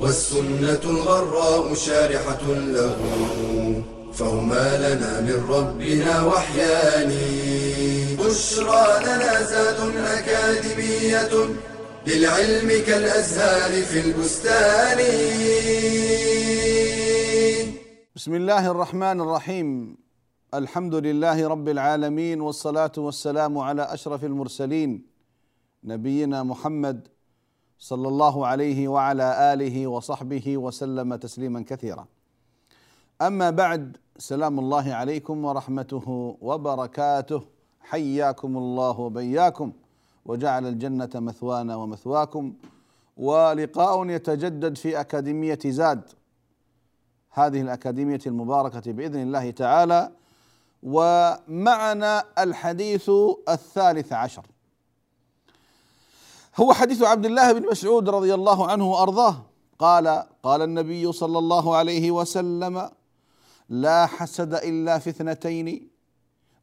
والسنة الغراء شارحة له فهما لنا من ربنا وحيان. بشرى لنا زاد أكاديمية للعلم كالأزهار في البستان. بسم الله الرحمن الرحيم. الحمد لله رب العالمين والصلاة والسلام على أشرف المرسلين. نبينا محمد صلى الله عليه وعلى آله وصحبه وسلم تسليما كثيرا. أما بعد سلام الله عليكم ورحمته وبركاته. حياكم الله وبياكم وجعل الجنة مثوانا ومثواكم ولقاء يتجدد في أكاديمية زاد. هذه الأكاديمية المباركة بإذن الله تعالى ومعنا الحديث الثالث عشر. هو حديث عبد الله بن مسعود رضي الله عنه وأرضاه. قال قال النبي صلى الله عليه وسلم لا حسد إلا في اثنتين.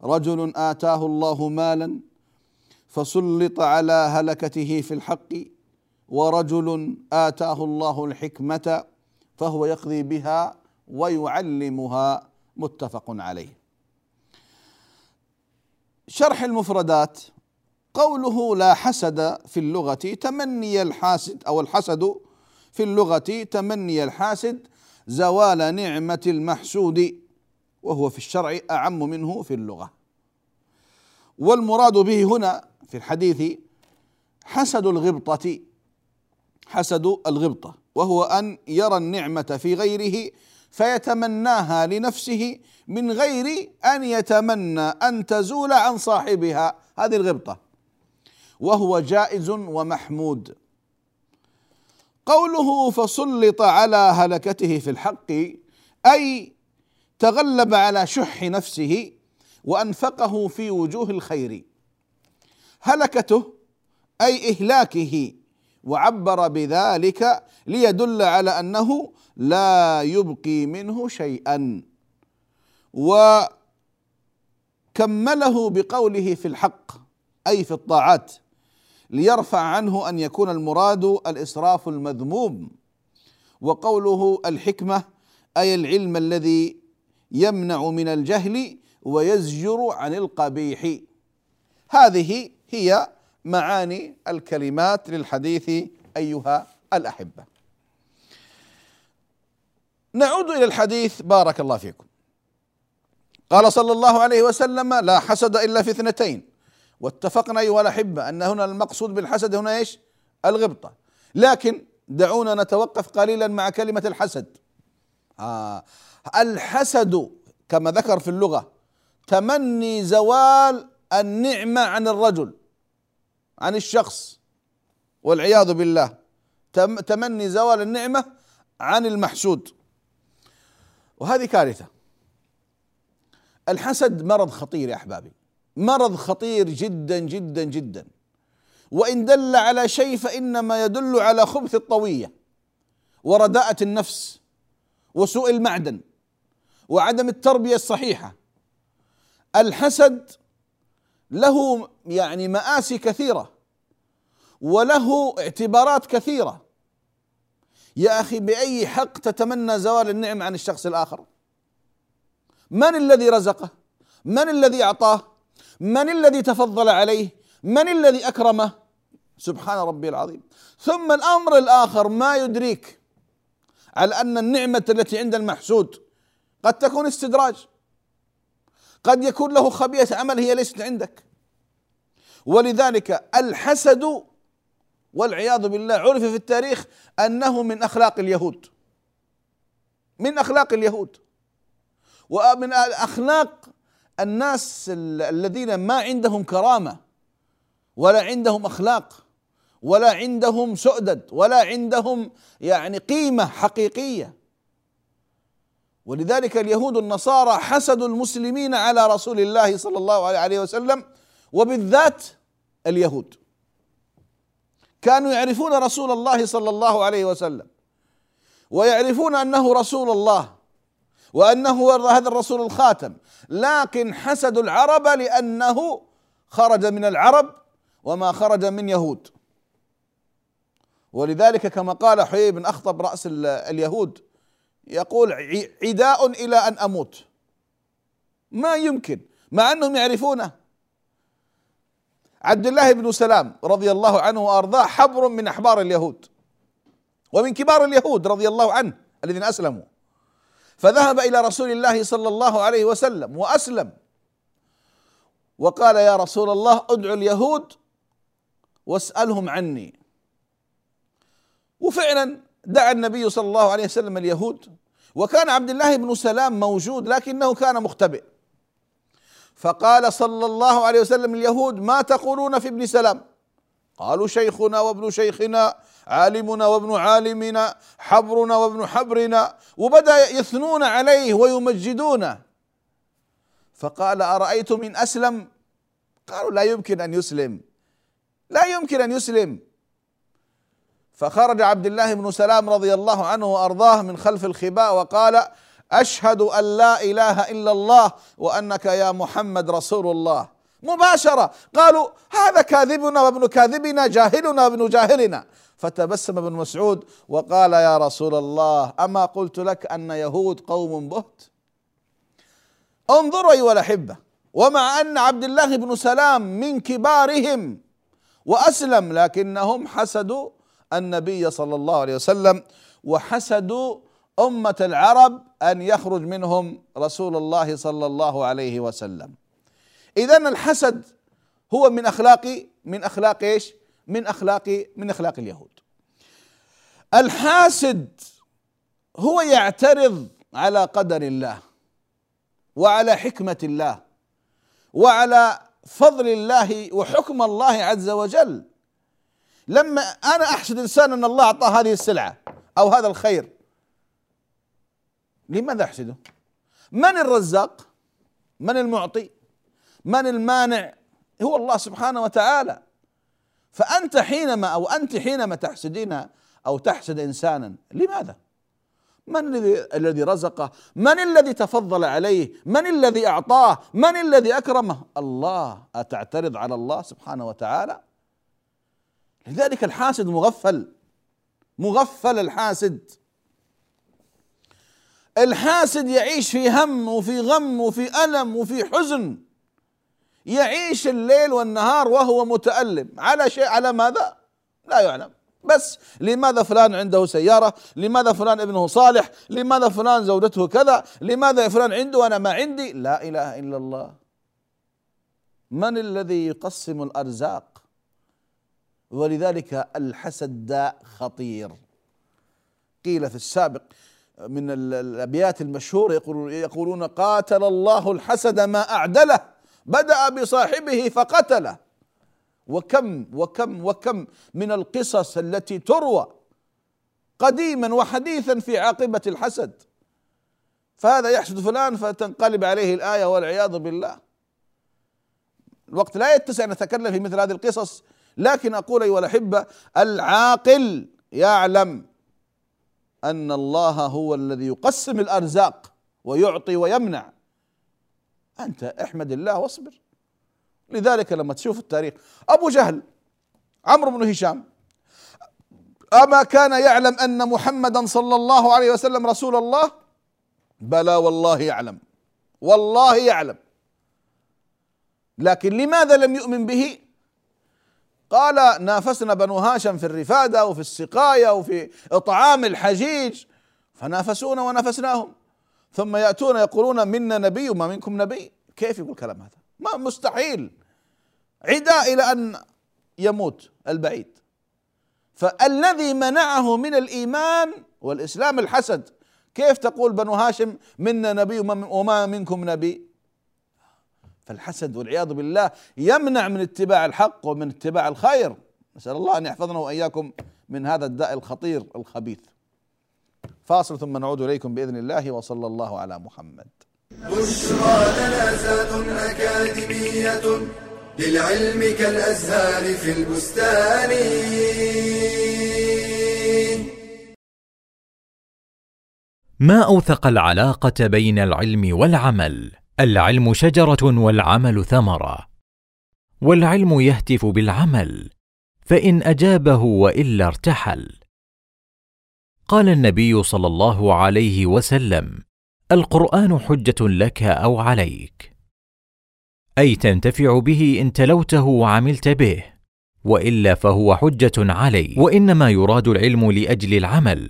رجل آتاه الله مالا فسلط على هلكته في الحق ورجل آتاه الله الحكمة فهو يقضي بها ويعلمها. متفق عليه. شرح المفردات قوله لا حسد في اللغة تمني الحاسد أو الحسد في اللغة تمني الحاسد زوال نعمة المحسود وهو في الشرع أعم منه في اللغة. والمراد به هنا في الحديث حسد الغبطة حسد الغبطة وهو أن يرى النعمة في غيره فيتمناها لنفسه من غير أن يتمنى أن تزول عن صاحبها. هذه الغبطة. وهو جائز ومحمود. قوله فسلط على هلكته في الحق أي تغلب على شح نفسه وأنفقه في وجوه الخير. هلكته أي إهلاكه وعبر بذلك ليدل على أنه لا يبقي منه شيئا. وكمله بقوله في الحق أي في الطاعات. ليرفع عنه أن يكون المراد الإسراف المذموم. وقوله الحكمة أي العلم الذي يمنع من الجهل ويزجر عن القبيح. هذه هي معاني الكلمات للحديث أيها الأحبة. نعود إلى الحديث. بارك الله فيكم. قال صلى الله عليه وسلم لا حسد إلا في اثنتين. واتفقنا أيها الأحبة أن هنا المقصود بالحسد هنا إيش؟ الغبطة. لكن دعونا نتوقف قليلا مع كلمة الحسد. آه. الحسد كما ذكر في اللغة تمني زوال النعمة عن الرجل عن الشخص والعياذ بالله. تمني زوال النعمة عن المحسود. وهذه كارثة. الحسد مرض خطير يا أحبابي. مرض خطير جدا جدا جدا. وإن دل على شيء فإنما يدل على خبث الطوية ورداءة النفس وسوء المعدن وعدم التربية الصحيحة. الحسد له يعني مآسي كثيرة وله اعتبارات كثيرة. يا أخي بأي حق تتمنى زوال النعم عن الشخص الآخر؟ من الذي رزقه؟ من الذي أعطاه؟ من الذي تفضل عليه؟ من الذي أكرمه؟ سبحان ربي العظيم. ثم الأمر الآخر ما يدريك على أن النعمة التي عند المحسود قد تكون استدراج. قد يكون له خبيئه عمل هي ليست عندك. ولذلك الحسد والعياذ بالله عرف في التاريخ أنه من أخلاق اليهود. من أخلاق اليهود. ومن أخلاق الناس الذين ما عندهم كرامة ولا عندهم أخلاق ولا عندهم سؤدد ولا عندهم يعني قيمة حقيقية. ولذلك اليهود النصارى حسدوا المسلمين على رسول الله صلى الله عليه وسلم وبالذات اليهود. كانوا يعرفون رسول الله صلى الله عليه وسلم ويعرفون أنه رسول الله وأنه هذا الرسول الخاتم لكن حسدوا العرب لأنه خرج من العرب وما خرج من يهود. ولذلك كما قال حيي بن أخطب رأس اليهود يقول عداء إلى أن أموت. ما يمكن مع أنهم يعرفونه. عبد الله بن سلام رضي الله عنه وأرضاه حبر من أحبار اليهود ومن كبار اليهود رضي الله عنه الذين أسلموا. فذهب إلى رسول الله صلى الله عليه وسلم وأسلم. وقال يا رسول الله ادعو اليهود واسألهم عني. وفعلا دعا النبي صلى الله عليه وسلم اليهود وكان عبد الله بن سلام موجود لكنه كان مختبئ. فقال صلى الله عليه وسلم اليهود ما تقولون في ابن سلام؟ قالوا شيخنا وابن شيخنا. عالمنا وابن عالمنا حبرنا وابن حبرنا وبدأ يثنون عليه ويمجدونه فقال أرأيتم إن أسلم؟ قالوا لا يمكن أن يسلم. لا يمكن أن يسلم. فخرج عبد الله بن سلام رضي الله عنه وأرضاه من خلف الخباء وقال أشهد أن لا إله إلا الله وأنك يا محمد رسول الله. مباشرة قالوا هذا كاذبنا وابن كاذبنا جاهلنا وابن جاهلنا. فتبسم ابن مسعود وقال يا رسول الله أما قلت لك أن يهود قوم بهت انظروا أيها الأحبة ومع أن عبد الله بن سلام من كبارهم وأسلم لكنهم حسدوا النبي صلى الله عليه وسلم وحسدوا أمة العرب أن يخرج منهم رسول الله صلى الله عليه وسلم اذا الحسد هو من أخلاق من أخلاق إيش؟ من أخلاق من أخلاق اليهود الحاسد هو يعترض على قدر الله وعلى حكمة الله وعلى فضل الله وحكم الله عز وجل لما أنا أحسد إنسان أن الله أعطاه هذه السلعة أو هذا الخير لماذا أحسده؟ من الرزاق؟ من المعطي؟ من المانع؟ هو الله سبحانه وتعالى فأنت حينما أو أنت حينما تحسدين أو تحسد إنسانا لماذا؟ من الذي رزقه؟ من الذي تفضل عليه؟ من الذي أعطاه؟ من الذي أكرمه؟ الله أتعترض على الله سبحانه وتعالى؟ لذلك الحاسد مغفل مغفل الحاسد الحاسد يعيش في هم وفي غم وفي ألم وفي حزن يعيش الليل والنهار وهو متألم. على شيء على ماذا؟ لا يعلم. بس لماذا فلان عنده سيارة؟ لماذا فلان ابنه صالح؟ لماذا فلان زوجته كذا؟ لماذا فلان عنده وأنا ما عندي؟ لا إله إلا الله. من الذي يقسم الأرزاق؟ ولذلك الحسد داء خطير. قيل في السابق من الأبيات المشهورة يقولون قاتل الله الحسد ما أعدله. بدا بصاحبه فقتله. وكم وكم وكم من القصص التي تروى قديما وحديثا في عاقبة الحسد. فهذا يحسد فلان فتنقلب عليه الآية والعياذ بالله. الوقت لا يتسع أن نتكلم في مثل هذه القصص لكن أقول أيها الأحبة العاقل يعلم أن الله هو الذي يقسم الأرزاق ويعطي ويمنع. أنت احمد الله واصبر. لذلك لما تشوف التاريخ أبو جهل عمرو بن هشام أما كان يعلم أن محمدا صلى الله عليه وسلم رسول الله بلى والله يعلم والله يعلم. لكن لماذا لم يؤمن به؟ قال نافسنا بنو هاشم في الرفادة وفي السقاية وفي إطعام الحجيج فنافسونا ونافسناهم. ثم يأتون يقولون منا نبي وما منكم نبي. كيف يقول الكلام هذا؟ ما مستحيل. عداء إلى أن يموت البعيد. فالذي منعه من الإيمان والإسلام الحسد كيف تقول بنو هاشم منا نبي وما منكم نبي؟ فالحسد والعياذ بالله يمنع من اتباع الحق ومن اتباع الخير. نسأل الله أن يحفظنا وإياكم من هذا الداء الخطير الخبيث. فاصل ثم نعود إليكم بإذن الله وصلى الله على محمد. بشرى لنا زاد أكاديمية للعلم كالأزهار في البستان. ما أوثق العلاقة بين العلم والعمل؟ العلم شجرة والعمل ثمرة. والعلم يهتف بالعمل فإن أجابه وإلا ارتحل. قال النبي صلى الله عليه وسلم القرآن حجة لك أو عليك. أي تنتفع به إن تلوته وعملت به وإلا فهو حجة علي وإنما يراد العلم لأجل العمل.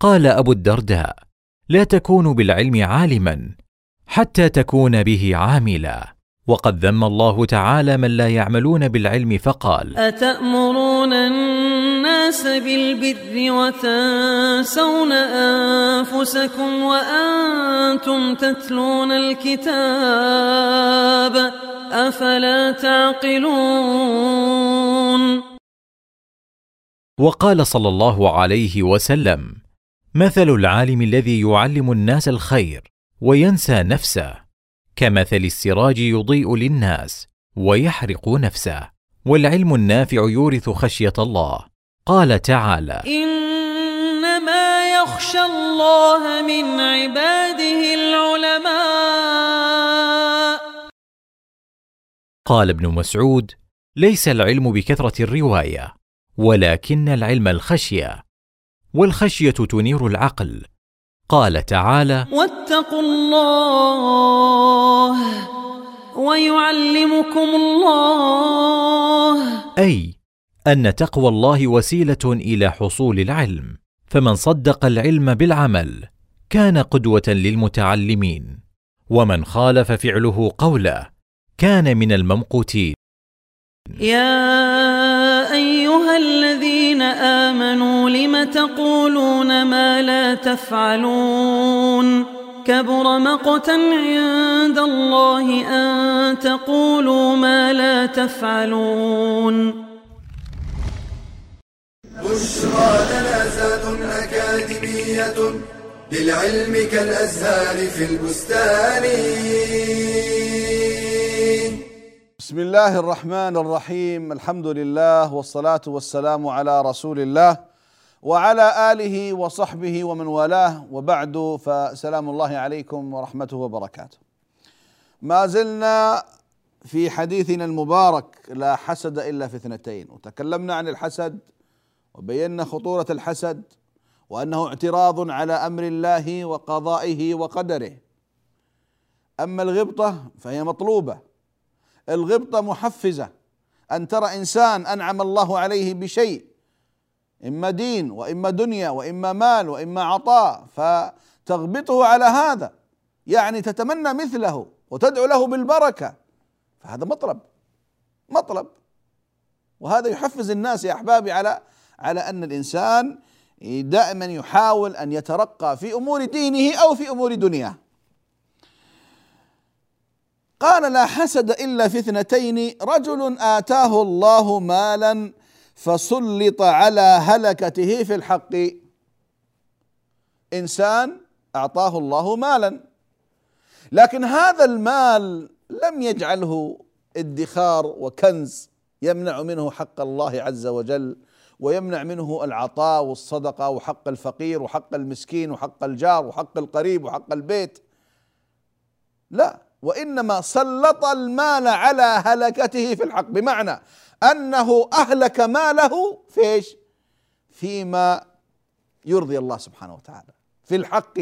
قال أبو الدرداء لا تكون بالعلم عالما حتى تكون به عاملا. وقد ذم الله تعالى من لا يعملون بالعلم فقال أتأمرون الناس بالبر وتنسون أنفسكم وأنتم تتلون الكتاب أفلا تعقلون وقال صلى الله عليه وسلم مثل العالم الذي يعلم الناس الخير وينسى نفسه كمثل السراج يضيء للناس ويحرق نفسه والعلم النافع يورث خشية الله. قال تعالى إنما يخشى الله من عباده العلماء. قال ابن مسعود ليس العلم بكثرة الرواية ولكن العلم الخشية والخشية تنير العقل. قال تعالى واتقوا الله ويعلمكم الله. أي أن تقوى الله وسيلة إلى حصول العلم. فمن صدق العلم بالعمل كان قدوة للمتعلمين. ومن خالف فعله قوله كان من الممقوتين. يا أيها الذين آمنوا لم تقولون ما لا تفعلون؟ كبر مقتا عند الله أن تقولوا ما لا تفعلون. بشرى لنا زاد أكاديمية للعلم كالأزهار في البستان. بسم الله الرحمن الرحيم الحمد لله والصلاة والسلام على رسول الله وعلى آله وصحبه ومن والاه. وبعد فسلام الله عليكم ورحمته وبركاته. ما زلنا في حديثنا المبارك لا حسد إلا في اثنتين. وتكلمنا عن الحسد وبينا خطورة الحسد وأنه اعتراض على أمر الله وقضائه وقدره. أما الغبطة فهي مطلوبة. الغبطة محفزة. أن ترى إنسان أنعم الله عليه بشيء إما دين وإما دنيا وإما مال وإما عطاء فتغبطه على هذا. يعني تتمنى مثله وتدعو له بالبركة. فهذا مطلب. مطلب. وهذا يحفز الناس يا أحبابي على على أن الإنسان دائما يحاول أن يترقى في أمور دينه أو في أمور دنياه. قال لا حسد إلا في اثنتين رجل آتاه الله مالا فسلط على هلكته في الحق. إنسان أعطاه الله مالا. لكن هذا المال لم يجعله ادخار وكنز يمنع منه حق الله عز وجل ويمنع منه العطاء والصدقة وحق الفقير وحق المسكين وحق الجار وحق القريب وحق البيت. لا وإنما سلط المال على هلكته في الحق. بمعنى أنه أهلك ماله في إيش؟ فيما يرضي الله سبحانه وتعالى. في الحق.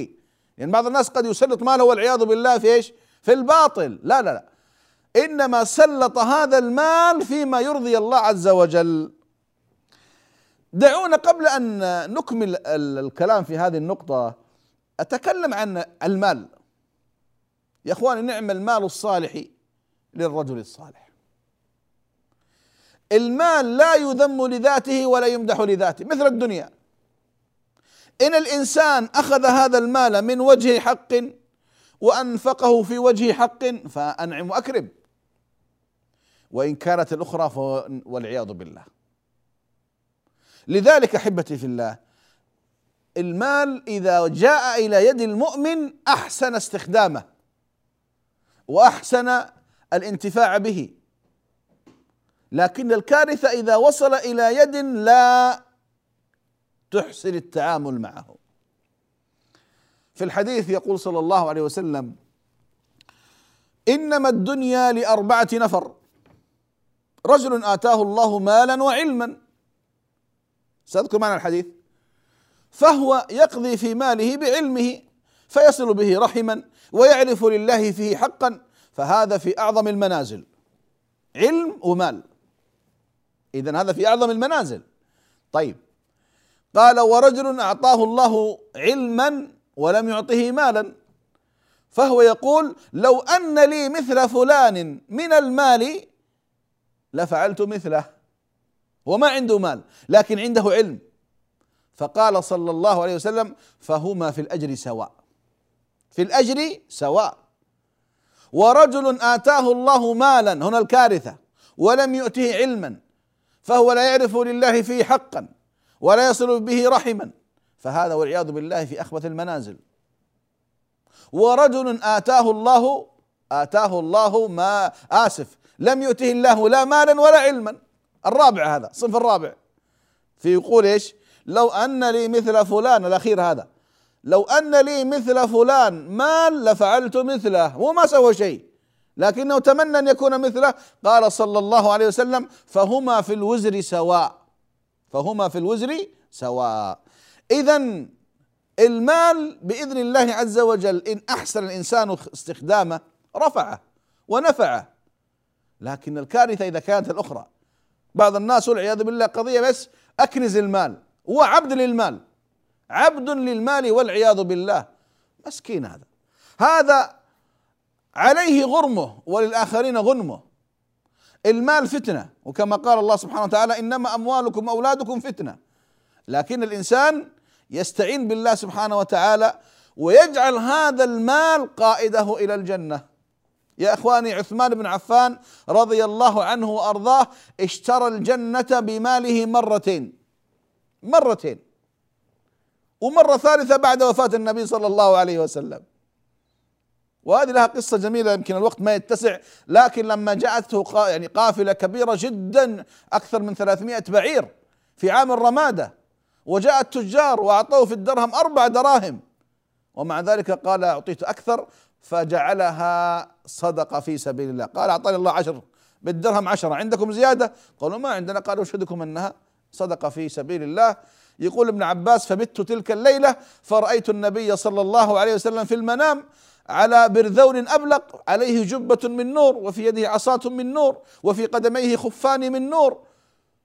يعني بعض الناس قد يسلط ماله والعياذ بالله في إيش؟ في الباطل. لا لا لا. إنما سلط هذا المال فيما يرضي الله عز وجل. دعونا قبل أن نكمل الكلام في هذه النقطة أتكلم عن المال. يا إخواني نعم المال الصالح للرجل الصالح. المال لا يذم لذاته ولا يمدح لذاته مثل الدنيا. إن الإنسان أخذ هذا المال من وجه حق وأنفقه في وجه حق فأنعم وأكرم. وإن كانت الأخرى والعياذ بالله. لذلك أحبتي في الله المال إذا جاء إلى يد المؤمن أحسن استخدامه وأحسن الانتفاع به. لكن الكارثة إذا وصل إلى يد لا تحسن التعامل معه. في الحديث يقول صلى الله عليه وسلم إنما الدنيا لأربعة نفر. رجل آتاه الله مالا وعلما. سأذكر معنى الحديث. فهو يقضي في ماله بعلمه فيصل به رحما ويعرف لله فيه حقا فهذا في أعظم المنازل. علم ومال. اذا هذا في أعظم المنازل. طيب. قال ورجل أعطاه الله علما ولم يعطه مالا. فهو يقول لو أن لي مثل فلان من المال لفعلت مثله. وما عنده مال لكن عنده علم. فقال صلى الله عليه وسلم فهما في الأجر سواء. في الأجر سواء. ورجل آتاه الله مالا هنا الكارثة ولم يؤته علما فهو لا يعرف لله فيه حقا ولا يصل به رحما. فهذا والعياذ بالله في أخبث المنازل. ورجل آتاه الله آتاه الله ما آسف لم يؤته الله لا مالا ولا علما. الرابع هذا الصنف الرابع. في يقول إيش؟ لو أن لي مثل فلان الأخير هذا. لو أن لي مثل فلان مال لفعلت مثله وما سوى شيء. لكنه تمنى أن يكون مثله. قال صلى الله عليه وسلم فهما في الوزر سواء. فهما في الوزر سواء. اذا المال بإذن الله عز وجل إن أحسن الإنسان استخدامه رفعه ونفعه. لكن الكارثة إذا كانت الأخرى. بعض الناس والعياذ بالله قضية بس أكنز المال هو عبد للمال عبد للمال والعياذ بالله. مسكين هذا. هذا عليه غرمه وللآخرين غنمه. المال فتنة وكما قال الله سبحانه وتعالى إنما أموالكم أولادكم فتنة. لكن الإنسان يستعين بالله سبحانه وتعالى ويجعل هذا المال قائده إلى الجنة. يا إخواني عثمان بن عفان رضي الله عنه وأرضاه اشترى الجنة بماله مرتين مرتين ومرة ثالثة بعد وفاة النبي صلى الله عليه وسلم. وهذه لها قصة جميلة يمكن الوقت ما يتسع لكن لما جاءته يعني قافلة كبيرة جدا أكثر من 300 بعير في عام الرمادة. وجاء التجار وأعطوه في الدرهم أربع دراهم. ومع ذلك قال أعطيت أكثر. فجعلها صدقة في سبيل الله. قال أعطاني الله عشر بالدرهم عشرة عندكم زيادة؟ قالوا ما عندنا. قالوا أشهدكم أنها صدقة في سبيل الله؟ يقول ابن عباس فبت تلك الليلة فرأيت النبي صلى الله عليه وسلم في المنام على برذون أبلق عليه جبة من نور وفي يده عصاة من نور وفي قدميه خفان من نور.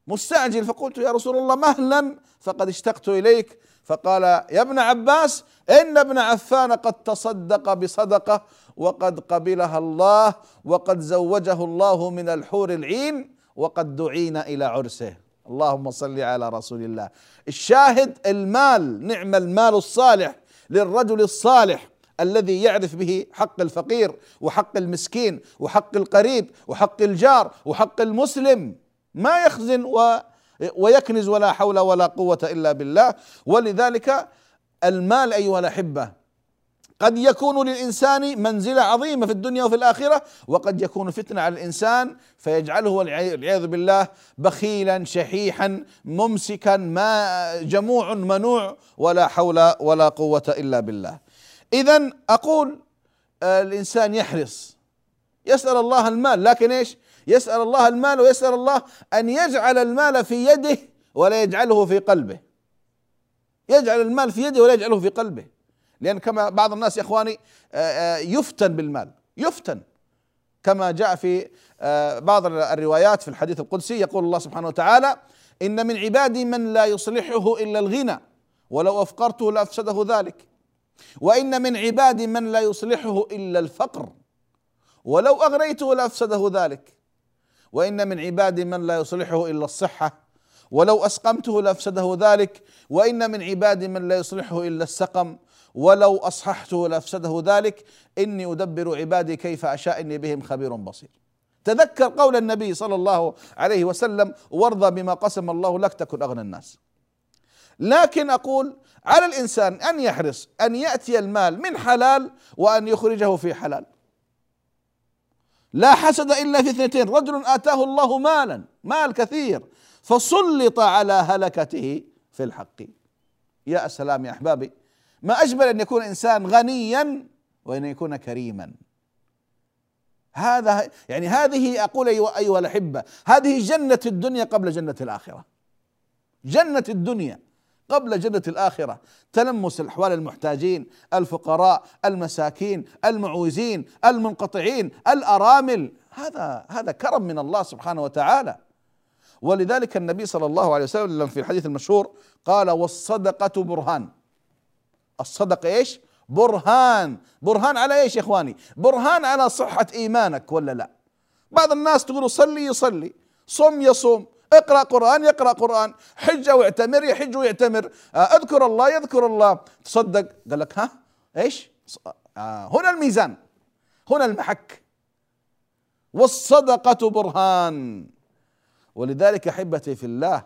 مستعجل فقلت يا رسول الله مهلا فقد اشتقت إليك. فقال يا ابن عباس إن ابن عفان قد تصدق بصدقة وقد قبلها الله وقد زوجه الله من الحور العين وقد دعينا إلى عرسه. اللهم صل على رسول الله. الشاهد المال نعم المال الصالح للرجل الصالح الذي يعرف به حق الفقير وحق المسكين وحق القريب وحق الجار وحق المسلم. ما يخزن و ويكنز ولا حول ولا قوة إلا بالله. ولذلك المال أيها الأحبة قد يكون للإنسان منزلة عظيمة في الدنيا وفي الآخرة وقد يكون فتنة على الإنسان فيجعله والعياذ بالله بخيلا شحيحا ممسكا ما جموع منوع ولا حول ولا قوة إلا بالله. إذا أقول الإنسان يحرص يسأل الله المال لكن إيش؟ يسأل الله المال ويسأل الله أن يجعل المال في يده ولا يجعله في قلبه. يجعل المال في يده ولا يجعله في قلبه. لأن كما بعض الناس يا إخواني يفتن بالمال يفتن. كما جاء في بعض الروايات في الحديث القدسي يقول الله سبحانه وتعالى إن من عبادي من لا يصلحه إلا الغنى ولو أفقرته لأفسده ذلك. وإن من عبادي من لا يصلحه إلا الفقر ولو أغريته لأفسده ذلك. وإن من عبادي من لا يصلحه إلا الصحة. ولو أسقمته لأفسده ذلك. وإن من عبادي من لا يصلحه إلا السقم. ولو أصححته لأفسده ذلك. إني أدبر عبادي كيف أشاء. إني بهم خبير بصير. تذكر قول النبي صلى الله عليه وسلم. وارضى بما قسم الله لك تكن أغنى الناس. لكن أقول على الإنسان أن يحرص. أن يأتي المال من حلال. وأن يخرجه في حلال. لا حسد إلا في اثنتين. رجل آتاه الله مالا مال كثير فسلط على هلكته في الحق. يا سلام يا أحبابي ما أجمل أن يكون إنسان غنيا وأن يكون كريما. هذا يعني هذه أقول ايها أيها الأحبة هذه جنة الدنيا قبل جنة الآخرة. جنة الدنيا. قبل جنة الآخرة. تلمس الأحوال المحتاجين الفقراء المساكين المعوزين المنقطعين الأرامل. هذا هذا كرم من الله سبحانه وتعالى. ولذلك النبي صلى الله عليه وسلم في الحديث المشهور قال والصدقة برهان. الصدقة إيش؟ برهان. برهان على إيش يا إخواني؟ برهان على صحة إيمانك ولا لا؟ بعض الناس تقول صلي يصلي. صم يصوم. اقرأ قرآن يقرأ قرآن. حج واعتمر يحج ويعتمر آه، أذكر الله يذكر الله. تصدق. قال لك ها؟ إيش؟ آه هنا الميزان. هنا المحك. والصدقة برهان. ولذلك أحبتي في الله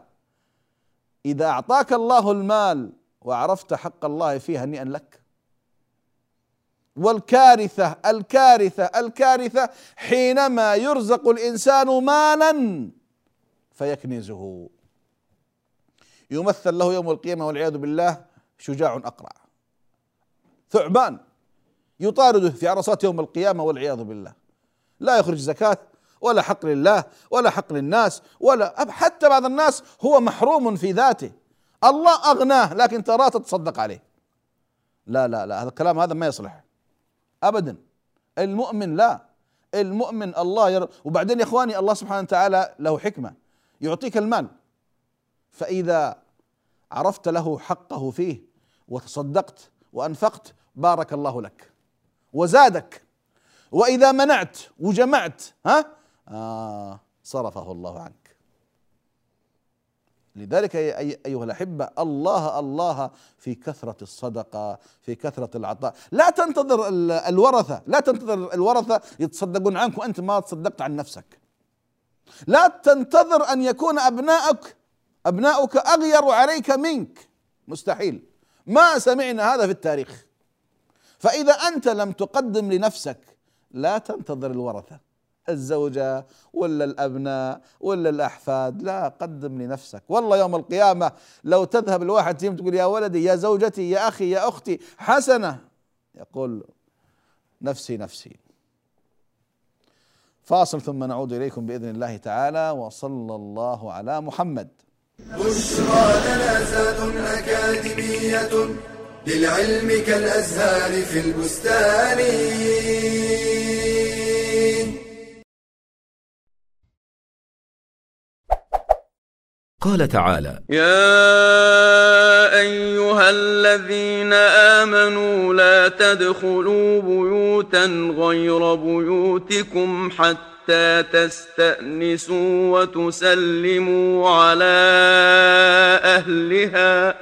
إذا أعطاك الله المال وعرفت حق الله فيه هنيئا لك. والكارثة الكارثة الكارثة حينما يرزق الإنسان مالا فيكنزه. يمثل له يوم القيامة والعياذ بالله شجاع أقرع. ثعبان. يطارده في عرصات يوم القيامة والعياذ بالله. لا يخرج زكاة ولا حق لله ولا حق للناس ولا حتى بعض الناس هو محروم في ذاته. الله أغناه لكن تراه تتصدق عليه. لا لا لا هذا الكلام هذا ما يصلح. أبدا. المؤمن لا. المؤمن الله ير... وبعدين يا إخواني الله سبحانه وتعالى له حكمة. يعطيك المال. فإذا عرفت له حقه فيه وتصدقت وأنفقت بارك الله لك وزادك. وإذا منعت وجمعت ها؟ آه صرفه الله عنك. لذلك أيها الأحبة الله الله في كثرة الصدقة في كثرة العطاء. لا تنتظر الورثة لا تنتظر الورثة يتصدقون عنك وأنت ما تصدقت عن نفسك. لا تنتظر أن يكون ابنائك أبناؤك اغير عليك منك. مستحيل. ما سمعنا هذا في التاريخ. فإذا أنت لم تقدم لنفسك لا تنتظر الورثة. الزوجة ولا الأبناء ولا الأحفاد لا قدم لنفسك. والله يوم القيامة لو تذهب الواحد فيهم تقول يا ولدي يا زوجتي يا أخي يا أختي حسنة. يقول نفسي نفسي. فاصل ثم نعود إليكم بإذن الله تعالى وصلى الله على محمد. بشرى لنا زاد أكاديمية للعلم كالأزهار في البستان. قال تعالى: يا أيها الذين آمنوا لا تدخلوا بيوتا غير بيوتكم حتى تستأنسوا وتسلموا على أهلها.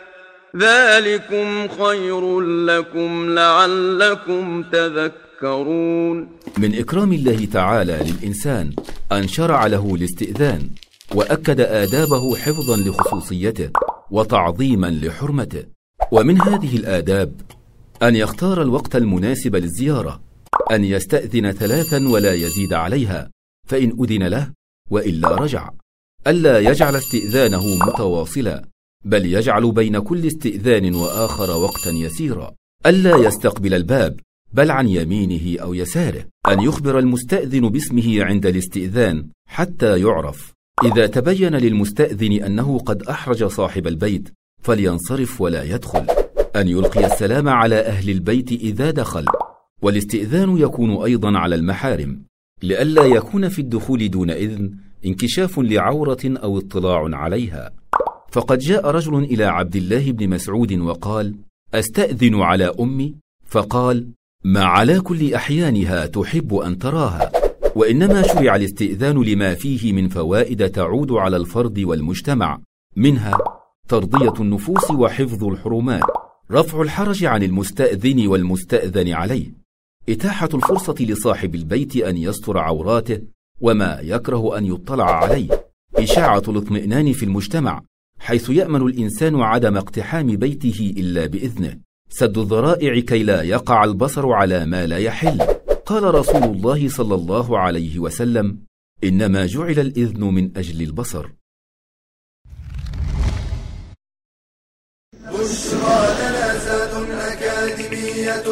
ذلكم خير لكم لعلكم تذكرون. من إكرام الله تعالى للإنسان أن شرع له الاستئذان. وأكد آدابه حفظا لخصوصيته وتعظيما لحرمته. ومن هذه الآداب أن يختار الوقت المناسب للزيارة أن يستأذن ثلاثا ولا يزيد عليها فإن أذن له وإلا رجع. ألا يجعل استئذانه متواصلا بل يجعل بين كل استئذان وآخر وقتا يسيرا. ألا يستقبل الباب بل عن يمينه أو يساره. أن يخبر المستأذن باسمه عند الاستئذان حتى يعرف. إذا تبين للمستأذن أنه قد أحرج صاحب البيت فلينصرف ولا يدخل. أن يلقي السلام على أهل البيت إذا دخل. والاستئذان يكون أيضا على المحارم لئلا يكون في الدخول دون إذن انكشاف لعورة أو اطلاع عليها. فقد جاء رجل إلى عبد الله بن مسعود وقال أستأذن على أمي؟ فقال ما على كل أحيانها تحب أن تراها. وإنما شرع الاستئذان لما فيه من فوائد تعود على الفرد والمجتمع. منها ترضية النفوس وحفظ الحرمات رفع الحرج عن المستأذن والمستأذن عليه إتاحة الفرصة لصاحب البيت أن يستر عوراته وما يكره أن يطلع عليه إشاعة الاطمئنان في المجتمع حيث يأمن الإنسان عدم اقتحام بيته إلا بإذنه سد الذرائع كي لا يقع البصر على ما لا يحل. قال رسول الله صلى الله عليه وسلم إنما جعل الإذن من أجل البصر. بشرى لنا زاد أكاديمية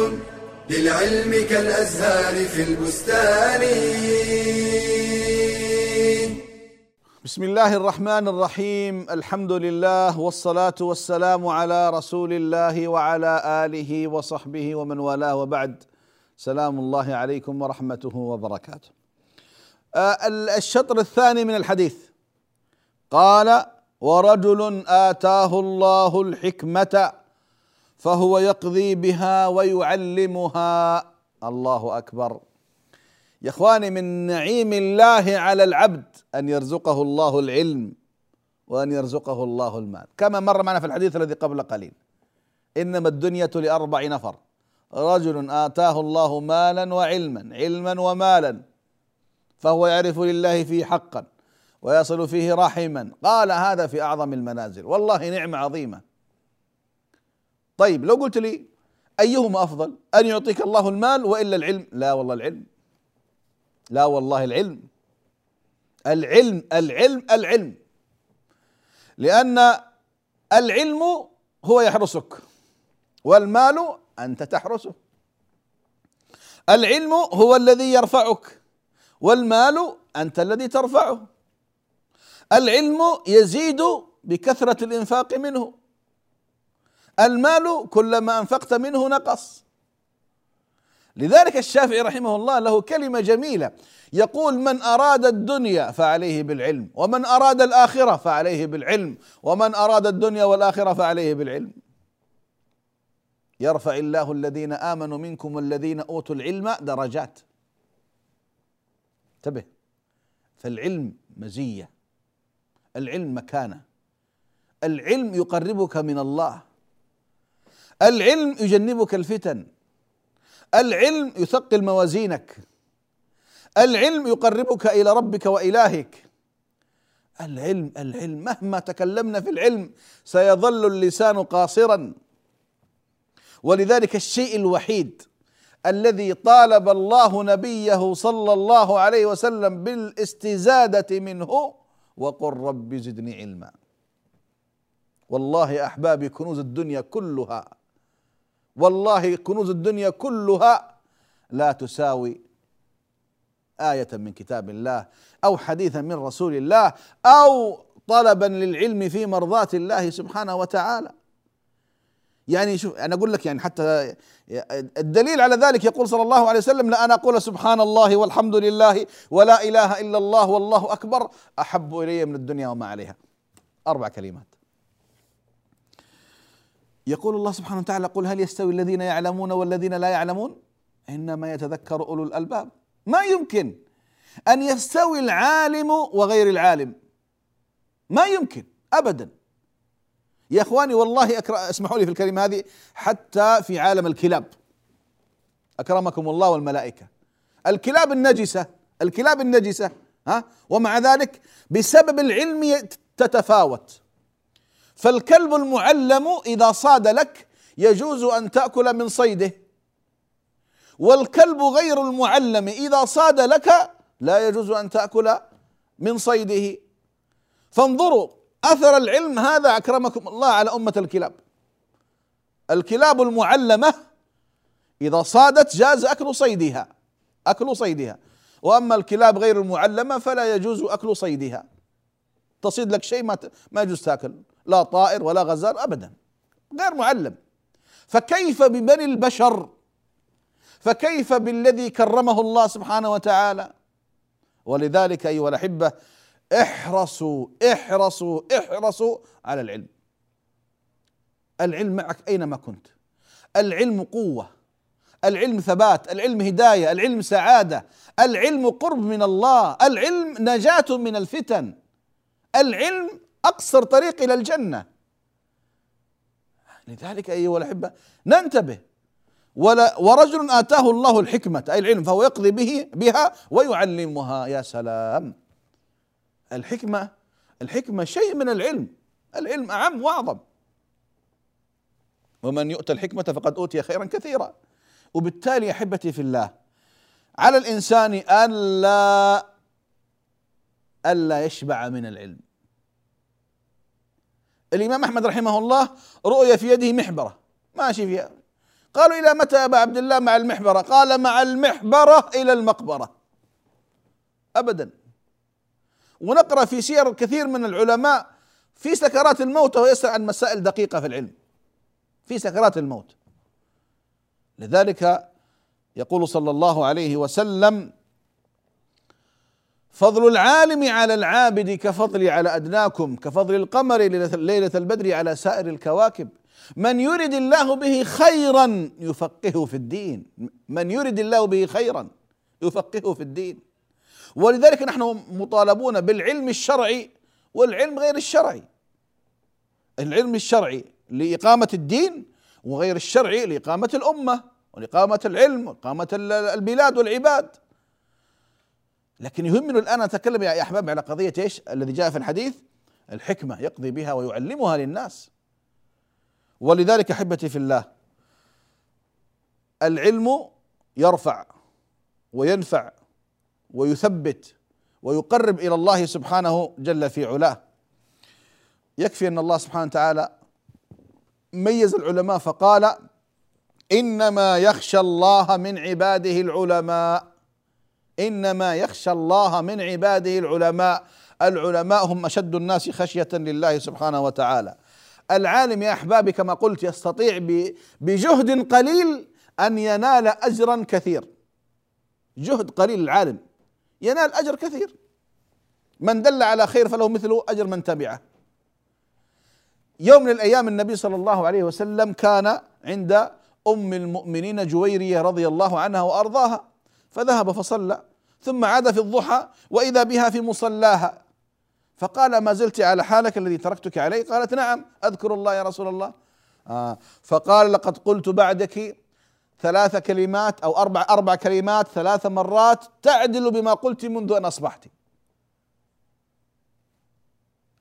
للعلم كالأزهار في البستان. بسم الله الرحمن الرحيم الحمد لله والصلاة والسلام على رسول الله وعلى آله وصحبه ومن والاه وبعد. سلام الله عليكم ورحمته وبركاته. آه، الشطر الثاني من الحديث. قال ورجل آتاه الله الحكمة فهو يقضي بها ويعلمها. الله أكبر. يا إخواني من نعيم الله على العبد أن يرزقه الله العلم وأن يرزقه الله المال. كما مر معنا في الحديث الذي قبل قليل. إنما الدنيا لأربع نفر. رجل آتاه الله مالا وعلما علما ومالا فهو يعرف لله فيه حقا ويصل فيه رحما. قال هذا في أعظم المنازل والله نعمة عظيمة. طيب لو قلت لي أيهما أفضل أن يعطيك الله المال وإلا العلم؟ لا والله العلم. لا والله العلم. العلم العلم العلم. لأن العلم هو يحرسك. والمال أنت تحرسه. العلم هو الذي يرفعك والمال أنت الذي ترفعه. العلم يزيد بكثرة الإنفاق منه. المال كلما أنفقت منه نقص. لذلك الشافعي رحمه الله له كلمة جميلة يقول من أراد الدنيا فعليه بالعلم ومن أراد الآخرة فعليه بالعلم ومن أراد الدنيا والآخرة فعليه بالعلم. يرفع الله الذين آمنوا منكم والذين أوتوا العلم درجات. انتبه. فالعلم مزية. العلم مكانة. العلم يقربك من الله. العلم يجنبك الفتن. العلم يثقل موازينك. العلم يقربك إلى ربك وإلهك. العلم العلم مهما تكلمنا في العلم سيظل اللسان قاصرا. ولذلك الشيء الوحيد الذي طالب الله نبيه صلى الله عليه وسلم بالاستزادة منه وقل رب زدني علما. والله أحبابي كنوز الدنيا كلها والله كنوز الدنيا كلها لا تساوي آية من كتاب الله أو حديثا من رسول الله أو طلبا للعلم في مرضاة الله سبحانه وتعالى. يعني شوف أنا أقول لك يعني حتى الدليل على ذلك يقول صلى الله عليه وسلم لأن أقول سبحان الله والحمد لله ولا إله إلا الله والله أكبر أحب إلي من الدنيا وما عليها. أربع كلمات. يقول الله سبحانه وتعالى قل هل يستوي الذين يعلمون والذين لا يعلمون؟ إنما يتذكر أولو الألباب. ما يمكن أن يستوي العالم وغير العالم. ما يمكن ابدا. يا إخواني والله اسمحوا لي في الكلمة هذه حتى في عالم الكلاب. أكرمكم الله والملائكة. الكلاب النجسة الكلاب النجسة ها؟ ومع ذلك بسبب العلم تتفاوت. فالكلب المعلم إذا صاد لك يجوز أن تأكل من صيده. والكلب غير المعلم إذا صاد لك لا يجوز أن تأكل من صيده. فانظروا أثر العلم هذا أكرمكم الله على أمة الكلاب. الكلاب المعلمة إذا صادت جاز أكل صيدها. أكل صيدها. وأما الكلاب غير المعلمة فلا يجوز أكل صيدها. تصيد لك شيء ما ما يجوز تاكل. لا طائر ولا غزال ابدا. غير معلم. فكيف ببني البشر؟ فكيف بالذي كرمه الله سبحانه وتعالى؟ ولذلك أيها الأحبة احرصوا احرصوا احرصوا على العلم. العلم معك أينما كنت. العلم قوة العلم ثبات العلم هداية العلم سعادة العلم قرب من الله العلم نجاة من الفتن. العلم أقصر طريق إلى الجنة. لذلك أيها الأحبة ننتبه. ولا ورجل آتاه الله الحكمة أي العلم فهو يقضي به بها ويعلمها. يا سلام. الحكمة الحكمة شيء من العلم. العلم أعم وأعظم. ومن يؤتى الحكمة فقد أوتي خيرا كثيرا. وبالتالي أحبتي في الله على الإنسان الا الا يشبع من العلم. الإمام أحمد رحمه الله رؤي في يده محبرة. ماشي فيها. قالوا إلى متى أبا عبد الله مع المحبرة؟ قال مع المحبرة إلى المقبرة. ابدا. ونقرأ في سير كثير من العلماء في سكرات الموت وهو يسال عن مسائل دقيقة في العلم. في سكرات الموت. لذلك يقول صلى الله عليه وسلم فضل العالم على العابد كفضلي على أدناكم كفضل القمر ليله البدر على سائر الكواكب. من يرد الله به خيرا يفقهه في الدين. من يرد الله به خيرا يفقهه في الدين. ولذلك نحن مطالبون بالعلم الشرعي والعلم غير الشرعي. العلم الشرعي لإقامة الدين وغير الشرعي لإقامة الأمة ولإقامة العلم وإقامة البلاد والعباد. لكن يهمنا الآن أتكلم يا أحباب على قضية إيش؟ الذي جاء في الحديث الحكمة يقضي بها ويعلمها للناس. ولذلك أحبتي في الله العلم يرفع وينفع ويثبت ويقرب إلى الله سبحانه جل في علاه. يكفي أن الله سبحانه وتعالى ميز العلماء فقال إنما يخشى الله من عباده العلماء. إنما يخشى الله من عباده العلماء. العلماء هم أشد الناس خشية لله سبحانه وتعالى. العالم يا أحبابي كما قلت يستطيع بجهد قليل أن ينال اجرا كثير. جهد قليل العالم. ينال أجر كثير. من دل على خير فله مثل أجر من تبعه. يوم من الأيام النبي صلى الله عليه وسلم كان عند أم المؤمنين جويرية رضي الله عنها وأرضاها فذهب فصلى ثم عاد في الضحى وإذا بها في مصلاها. فقال ما زلت على حالك الذي تركتك عليه قالت نعم أذكر الله يا رسول الله. آه فقال لقد قلت بعدك ثلاث كلمات أو أربع أربع كلمات ثلاث مرات تعدل بما قلت منذ أن أصبحت.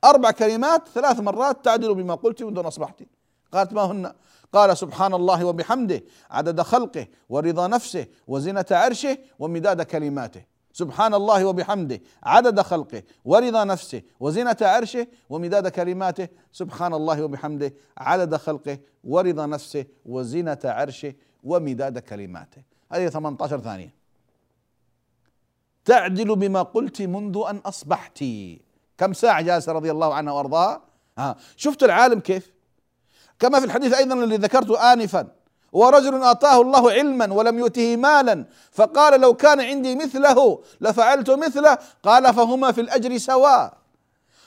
أربع كلمات ثلاث مرات تعدل بما قلت منذ أن أصبحت. قالت ما هن؟ قال سبحان الله وبحمده عدد خلقه ورضا نفسه وزنة عرشه ومداد كلماته. سبحان الله وبحمده عدد خلقه ورضا نفسه وزنة عرشه ومداد كلماته. سبحان الله وبحمده عدد خلقه ورضا نفسه وزنة عرشه ومداد كلماته. هذه 18 ثانية. تعدل بما قلت منذ أن أصبحت. كم ساعة جالسة رضي الله عنها وأرضاها؟ آه. شفت العالم كيف؟ كما في الحديث أيضا الذي ذكرته آنفا. ورجل اتاه الله علما ولم يؤته مالا فقال لو كان عندي مثله لفعلت مثله. قال فهما في الأجر سواء.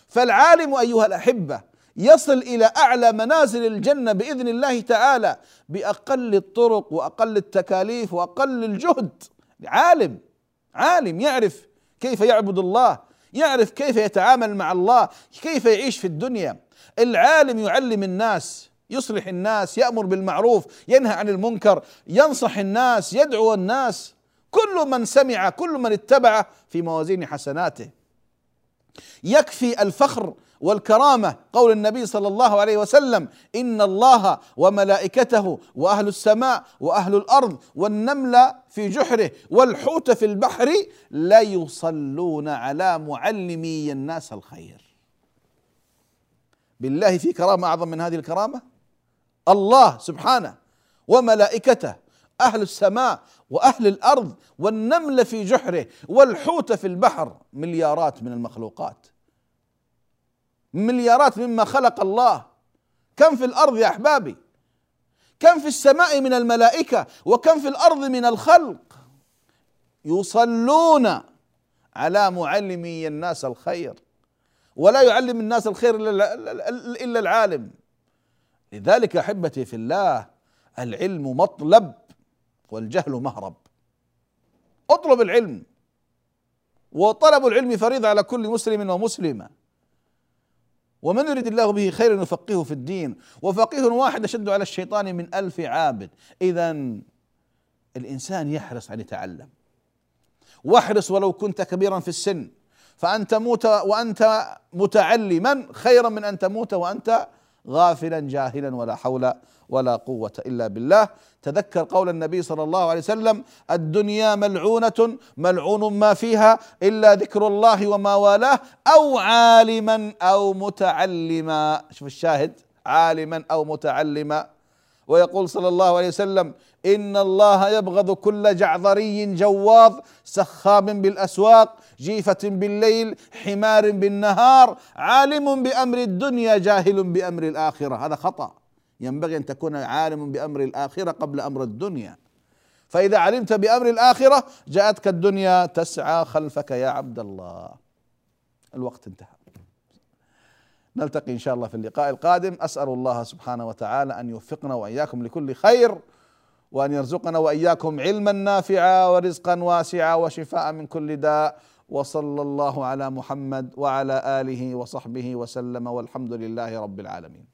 فالعالم أيها الأحبة يصل إلى أعلى منازل الجنة بإذن الله تعالى بأقل الطرق وأقل التكاليف وأقل الجهد. عالم عالم يعرف كيف يعبد الله يعرف كيف يتعامل مع الله كيف يعيش في الدنيا. العالم يعلم الناس يصلح الناس يأمر بالمعروف ينهى عن المنكر ينصح الناس يدعو الناس. كل من سمع كل من اتبع في موازين حسناته. يكفي الفخر والكرامة قول النبي صلى الله عليه وسلم إن الله وملائكته وأهل السماء وأهل الأرض والنمل في جحره والحوت في البحر لا يصلون على معلمي الناس الخير. بالله في كرامة أعظم من هذه الكرامة؟ الله سبحانه وملائكته أهل السماء وأهل الأرض والنمل في جحره والحوت في البحر مليارات من المخلوقات. مليارات مما خلق الله. كم في الأرض يا أحبابي؟ كم في السماء من الملائكة؟ وكم في الأرض من الخلق؟ يصلون على معلمي الناس الخير. ولا يعلم الناس الخير إلا العالم. لذلك أحبتي في الله العلم مطلب والجهل مهرب. اطلب العلم. وطلب العلم فريضة على كل مسلم ومسلمة. ومن يريد الله به خيرا يفقهه في الدين. وفقيه واحد أشد على الشيطان من ألف عابد. اذا الإنسان يحرص أن يتعلم. واحرص ولو كنت كبيرا في السن. فأن تموت وأنت متعلما خيرا من أن تموت وأنت غافلا جاهلا ولا حول ولا قوة إلا بالله. تذكر قول النبي صلى الله عليه وسلم الدنيا ملعونة ملعون ما فيها إلا ذكر الله وما والاه أو عالما أو متعلما. شوف الشاهد عالما أو متعلما. ويقول صلى الله عليه وسلم إن الله يبغض كل جعذري جواظ سخاب بالأسواق جيفة بالليل حمار بالنهار عالم بأمر الدنيا جاهل بأمر الآخرة. هذا خطأ. ينبغي أن تكون عالم بأمر الآخرة قبل أمر الدنيا. فإذا علمت بأمر الآخرة جاءتك الدنيا تسعى خلفك يا عبد الله. الوقت انتهى. نلتقي إن شاء الله في اللقاء القادم. أسأل الله سبحانه وتعالى أن يوفقنا وإياكم لكل خير وأن يرزقنا وإياكم علما نافعا ورزقا واسعا وشفاء من كل داء. وصلى الله على محمد وعلى آله وصحبه وسلم والحمد لله رب العالمين.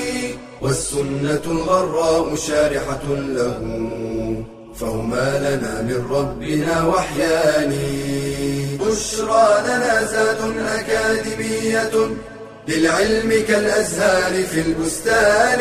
والسنة الغراء شارحة له فهما لنا من ربنا وحيان. بشرى لنا زاد أكاديمية للعلم كالأزهار في البستان.